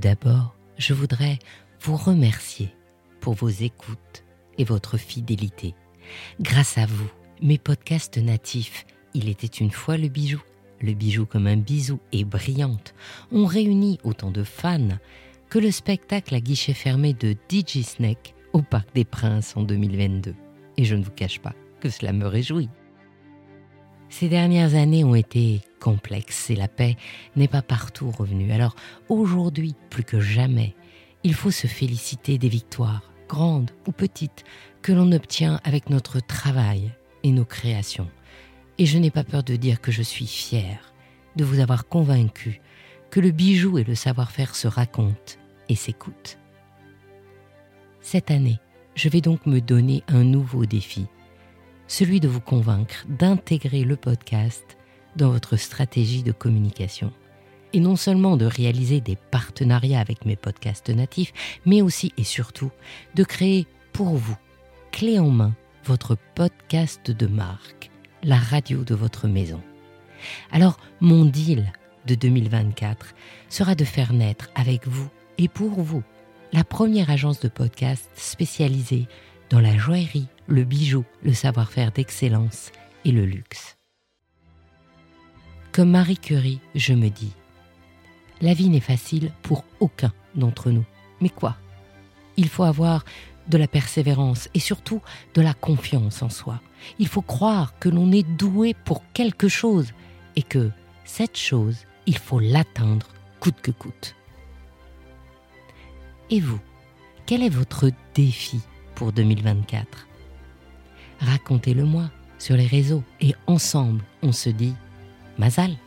Tout d'abord, je voudrais vous remercier pour vos écoutes et votre fidélité. Grâce à vous, mes podcasts natifs, Il était une fois le bijou, le bijou comme un bisou et brillante, ont réuni autant de fans que le spectacle à guichet fermé de DJ au Parc des Princes en 2022. Et je ne vous cache pas que cela me réjouit. Ces dernières années ont été complexes et la paix n'est pas partout revenue. Alors aujourd'hui, plus que jamais, il faut se féliciter des victoires, grandes ou petites, que l'on obtient avec notre travail et nos créations. Et je n'ai pas peur de dire que je suis fière de vous avoir convaincu que le bijou et le savoir-faire se racontent et s'écoutent. Cette année, je vais donc me donner un nouveau défi celui de vous convaincre d'intégrer le podcast dans votre stratégie de communication. Et non seulement de réaliser des partenariats avec mes podcasts natifs, mais aussi et surtout de créer pour vous, clé en main, votre podcast de marque, la radio de votre maison. Alors, mon deal de 2024 sera de faire naître avec vous et pour vous la première agence de podcast spécialisée dans la joaillerie, le bijou, le savoir-faire d'excellence et le luxe. Comme Marie Curie, je me dis, la vie n'est facile pour aucun d'entre nous. Mais quoi? Il faut avoir de la persévérance et surtout de la confiance en soi. Il faut croire que l'on est doué pour quelque chose et que cette chose, il faut l'atteindre coûte que coûte. Et vous, quel est votre défi pour 2024 Racontez-le moi sur les réseaux et ensemble on se dit Mazal